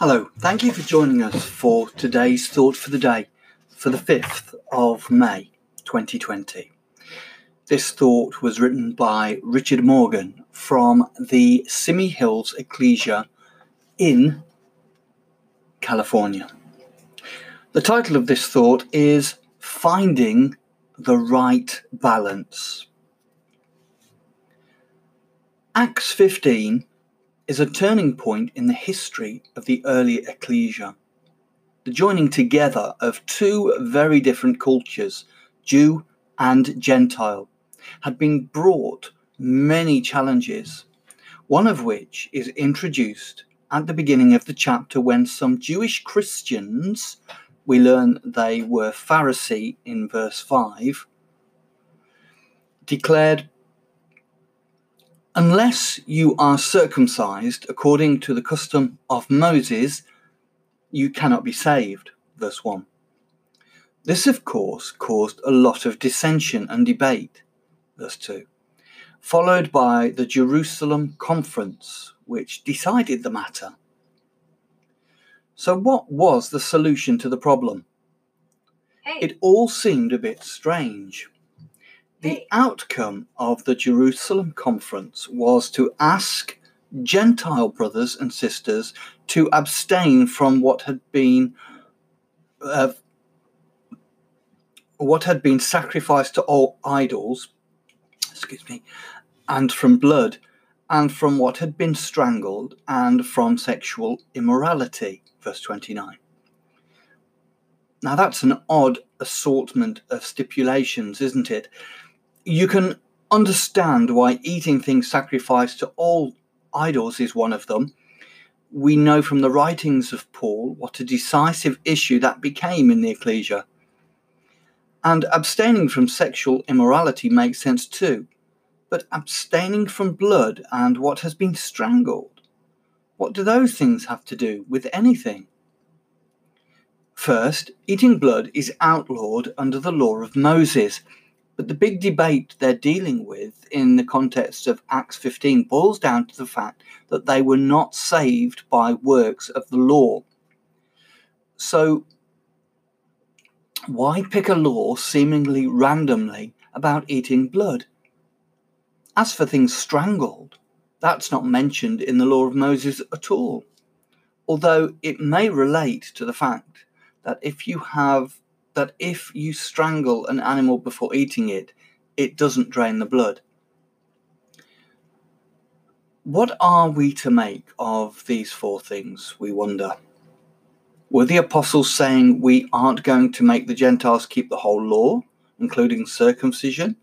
Hello, thank you for joining us for today's Thought for the Day for the 5th of May 2020. This thought was written by Richard Morgan from the Simi Hills Ecclesia in California. The title of this thought is Finding the Right Balance. Acts 15 is a turning point in the history of the early ecclesia. The joining together of two very different cultures, Jew and Gentile, had been brought many challenges, one of which is introduced at the beginning of the chapter when some Jewish Christians, we learn they were Pharisee in verse 5, declared Unless you are circumcised according to the custom of Moses, you cannot be saved. Verse 1. This, of course, caused a lot of dissension and debate. Verse 2. Followed by the Jerusalem Conference, which decided the matter. So, what was the solution to the problem? Hey. It all seemed a bit strange. The outcome of the Jerusalem conference was to ask Gentile brothers and sisters to abstain from what had been uh, what had been sacrificed to all idols, excuse me, and from blood, and from what had been strangled, and from sexual immorality. Verse 29. Now that's an odd assortment of stipulations, isn't it? You can understand why eating things sacrificed to all idols is one of them. We know from the writings of Paul what a decisive issue that became in the ecclesia. And abstaining from sexual immorality makes sense too. But abstaining from blood and what has been strangled, what do those things have to do with anything? First, eating blood is outlawed under the law of Moses but the big debate they're dealing with in the context of Acts 15 boils down to the fact that they were not saved by works of the law. So, why pick a law seemingly randomly about eating blood? As for things strangled, that's not mentioned in the law of Moses at all, although it may relate to the fact that if you have that if you strangle an animal before eating it, it doesn't drain the blood. What are we to make of these four things, we wonder? Were the apostles saying we aren't going to make the Gentiles keep the whole law, including circumcision?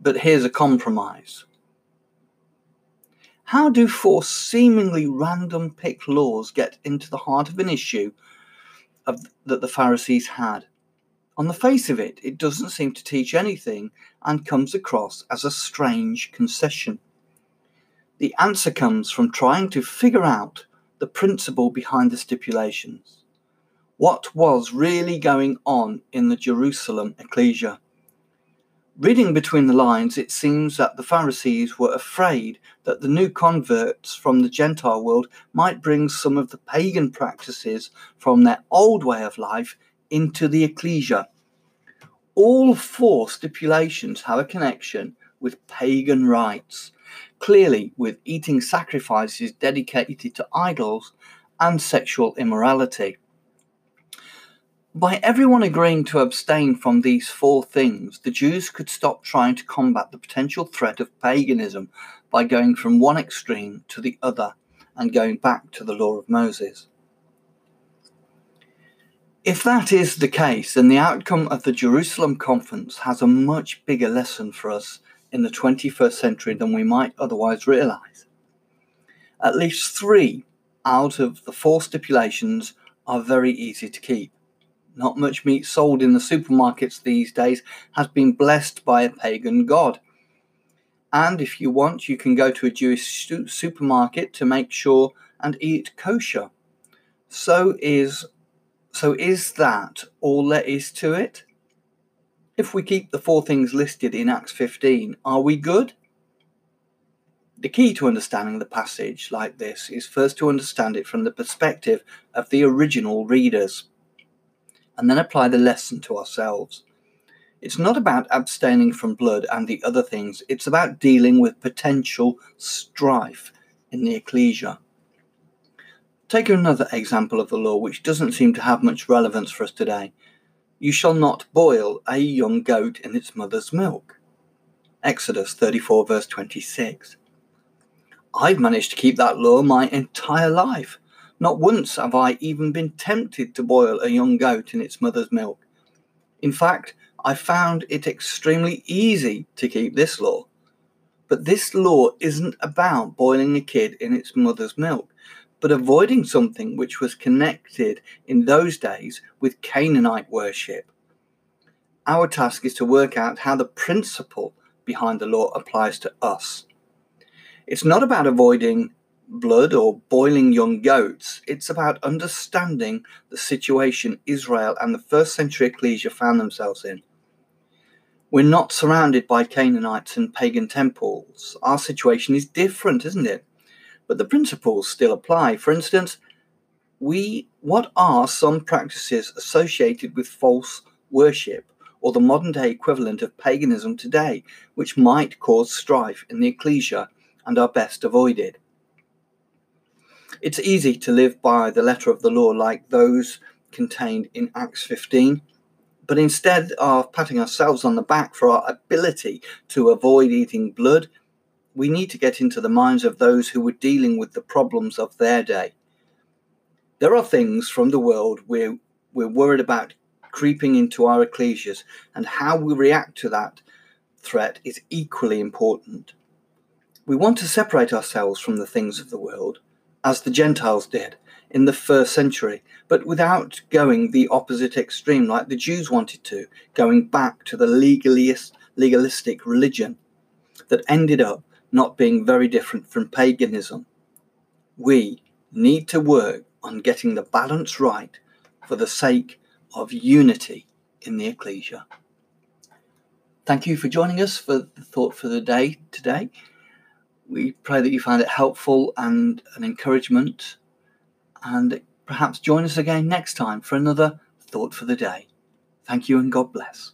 But here's a compromise. How do four seemingly random picked laws get into the heart of an issue of, that the Pharisees had. On the face of it, it doesn't seem to teach anything and comes across as a strange concession. The answer comes from trying to figure out the principle behind the stipulations. What was really going on in the Jerusalem ecclesia? Reading between the lines, it seems that the Pharisees were afraid that the new converts from the Gentile world might bring some of the pagan practices from their old way of life into the ecclesia. All four stipulations have a connection with pagan rites, clearly, with eating sacrifices dedicated to idols and sexual immorality. By everyone agreeing to abstain from these four things, the Jews could stop trying to combat the potential threat of paganism by going from one extreme to the other and going back to the law of Moses. If that is the case, then the outcome of the Jerusalem conference has a much bigger lesson for us in the 21st century than we might otherwise realize. At least three out of the four stipulations are very easy to keep. Not much meat sold in the supermarkets these days has been blessed by a pagan god. And if you want, you can go to a Jewish supermarket to make sure and eat kosher. So is so is that all there is to it? If we keep the four things listed in Acts 15, are we good? The key to understanding the passage like this is first to understand it from the perspective of the original readers and then apply the lesson to ourselves. It's not about abstaining from blood and the other things, it's about dealing with potential strife in the ecclesia. Take another example of the law which doesn't seem to have much relevance for us today. You shall not boil a young goat in its mother's milk. Exodus 34, verse 26. I've managed to keep that law my entire life. Not once have I even been tempted to boil a young goat in its mother's milk. In fact, I found it extremely easy to keep this law. But this law isn't about boiling a kid in its mother's milk, but avoiding something which was connected in those days with Canaanite worship. Our task is to work out how the principle behind the law applies to us. It's not about avoiding blood or boiling young goats. It's about understanding the situation Israel and the first century ecclesia found themselves in. We're not surrounded by Canaanites and pagan temples. Our situation is different, isn't it? But the principles still apply. For instance, we what are some practices associated with false worship or the modern day equivalent of paganism today, which might cause strife in the ecclesia and are best avoided? It's easy to live by the letter of the law like those contained in Acts 15 but instead of patting ourselves on the back for our ability to avoid eating blood, we need to get into the minds of those who were dealing with the problems of their day. There are things from the world we're, we're worried about creeping into our ecclesias, and how we react to that threat is equally important. We want to separate ourselves from the things of the world, as the Gentiles did, in the first century, but without going the opposite extreme like the Jews wanted to, going back to the legalist, legalistic religion that ended up not being very different from paganism. We need to work on getting the balance right for the sake of unity in the ecclesia. Thank you for joining us for the thought for the day today. We pray that you find it helpful and an encouragement and perhaps join us again next time for another Thought for the Day. Thank you and God bless.